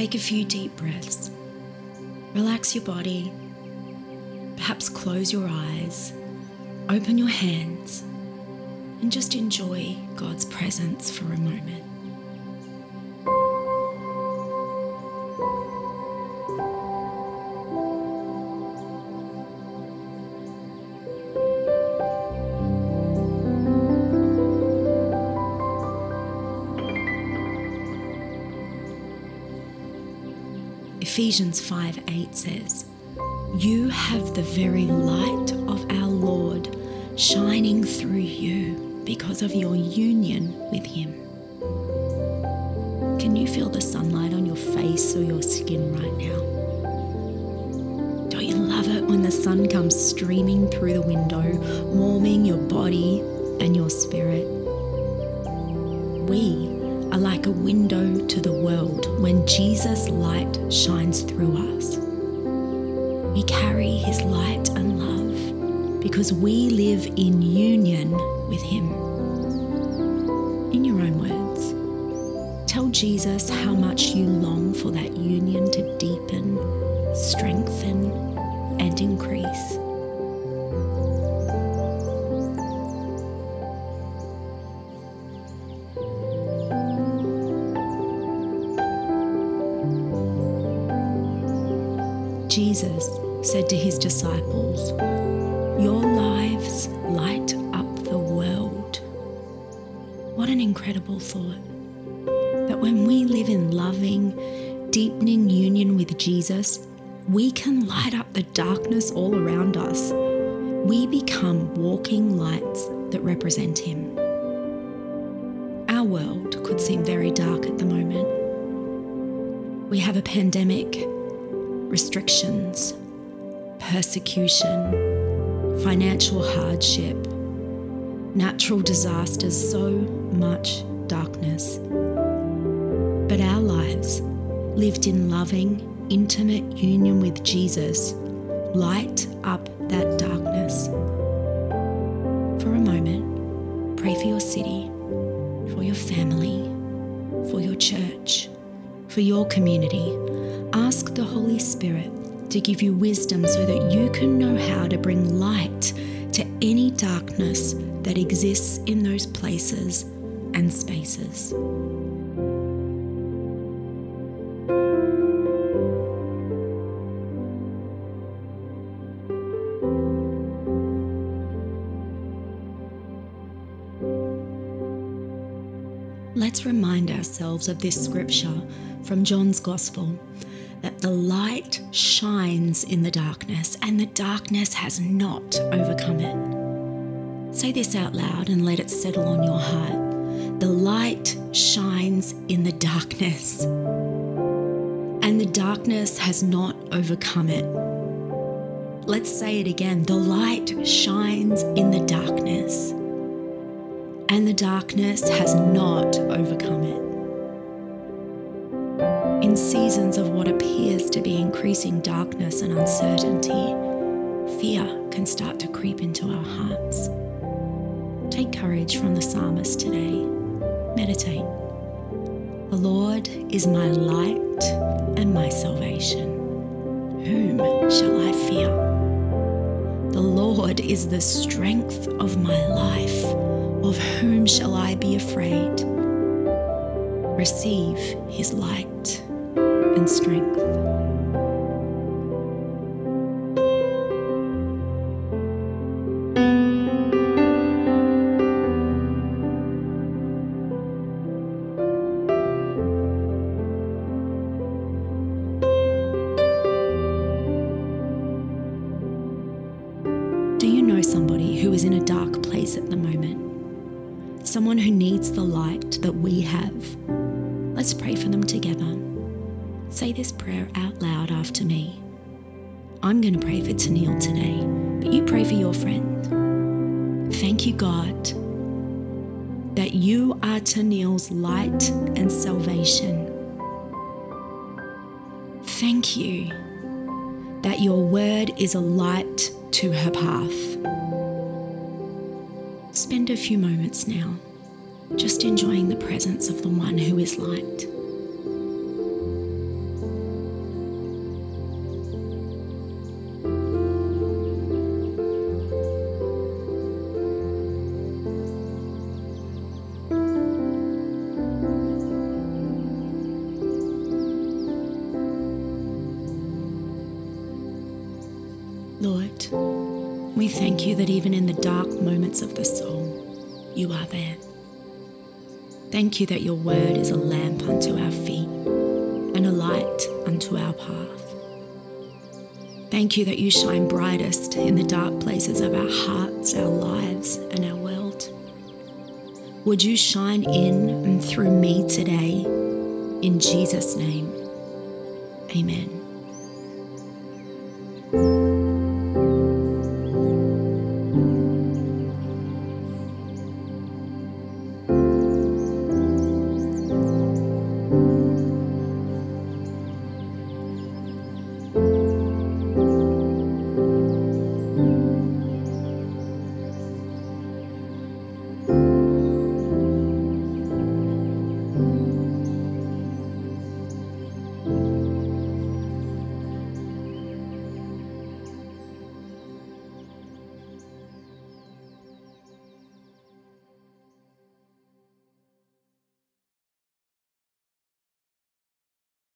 take a few deep breaths. Relax your body. Perhaps close your eyes, open your hands, and just enjoy God's presence for a moment. Ephesians 5 8 says, You have the very light of our Lord shining through you because of your union with Him. Can you feel the sunlight on your face or your skin right now? Don't you love it when the sun comes streaming through the window, warming your body and your spirit? We are like a window to the world when Jesus' light shines through us. We carry his light and love because we live in union with him. In your own words, tell Jesus how much you long for that union to deepen, strengthen, and increase. Jesus said to his disciples, Your lives light up the world. What an incredible thought. That when we live in loving, deepening union with Jesus, we can light up the darkness all around us. We become walking lights that represent Him. Our world could seem very dark at the moment. We have a pandemic restrictions, persecution, financial hardship, natural disasters, so much darkness. But our lives, lived in loving, intimate union with Jesus, light up that darkness. For a moment, pray for your city, for your family, for your church, for your community Ask the Holy Spirit to give you wisdom so that you can know how to bring light to any darkness that exists in those places and spaces. Let's remind ourselves of this scripture from John's Gospel that the light shines in the darkness and the darkness has not overcome it. Say this out loud and let it settle on your heart. The light shines in the darkness, and the darkness has not overcome it. Let's say it again. The light shines in the darkness, and the darkness has not overcome it in seasons of what appears to be increasing darkness and uncertainty, fear can start to creep into our hearts. Take courage from the psalmist today. Meditate. The Lord is my light and my salvation. Whom shall I fear? The Lord is the strength of my life. Of whom shall I be afraid? Receive his light and strength. Do you know somebody who is in a dark place at the moment? Someone who needs the light that we have. Let's pray for them together. Say this prayer out loud after me. I'm going to pray for Tennille today, but you pray for your friend. Thank you, God, that you are Tennille's light and salvation. Thank you that your word is a light to her path. Spend a few moments now just enjoying the presence of the one who is light. Spirit, we thank you that even in the dark moments of the soul, you are there. Thank you that your word is a lamp unto our feet and a light unto our path. Thank you that you shine brightest in the dark places of our hearts, our lives, and our world. Would you shine in and through me today? In Jesus' name, amen.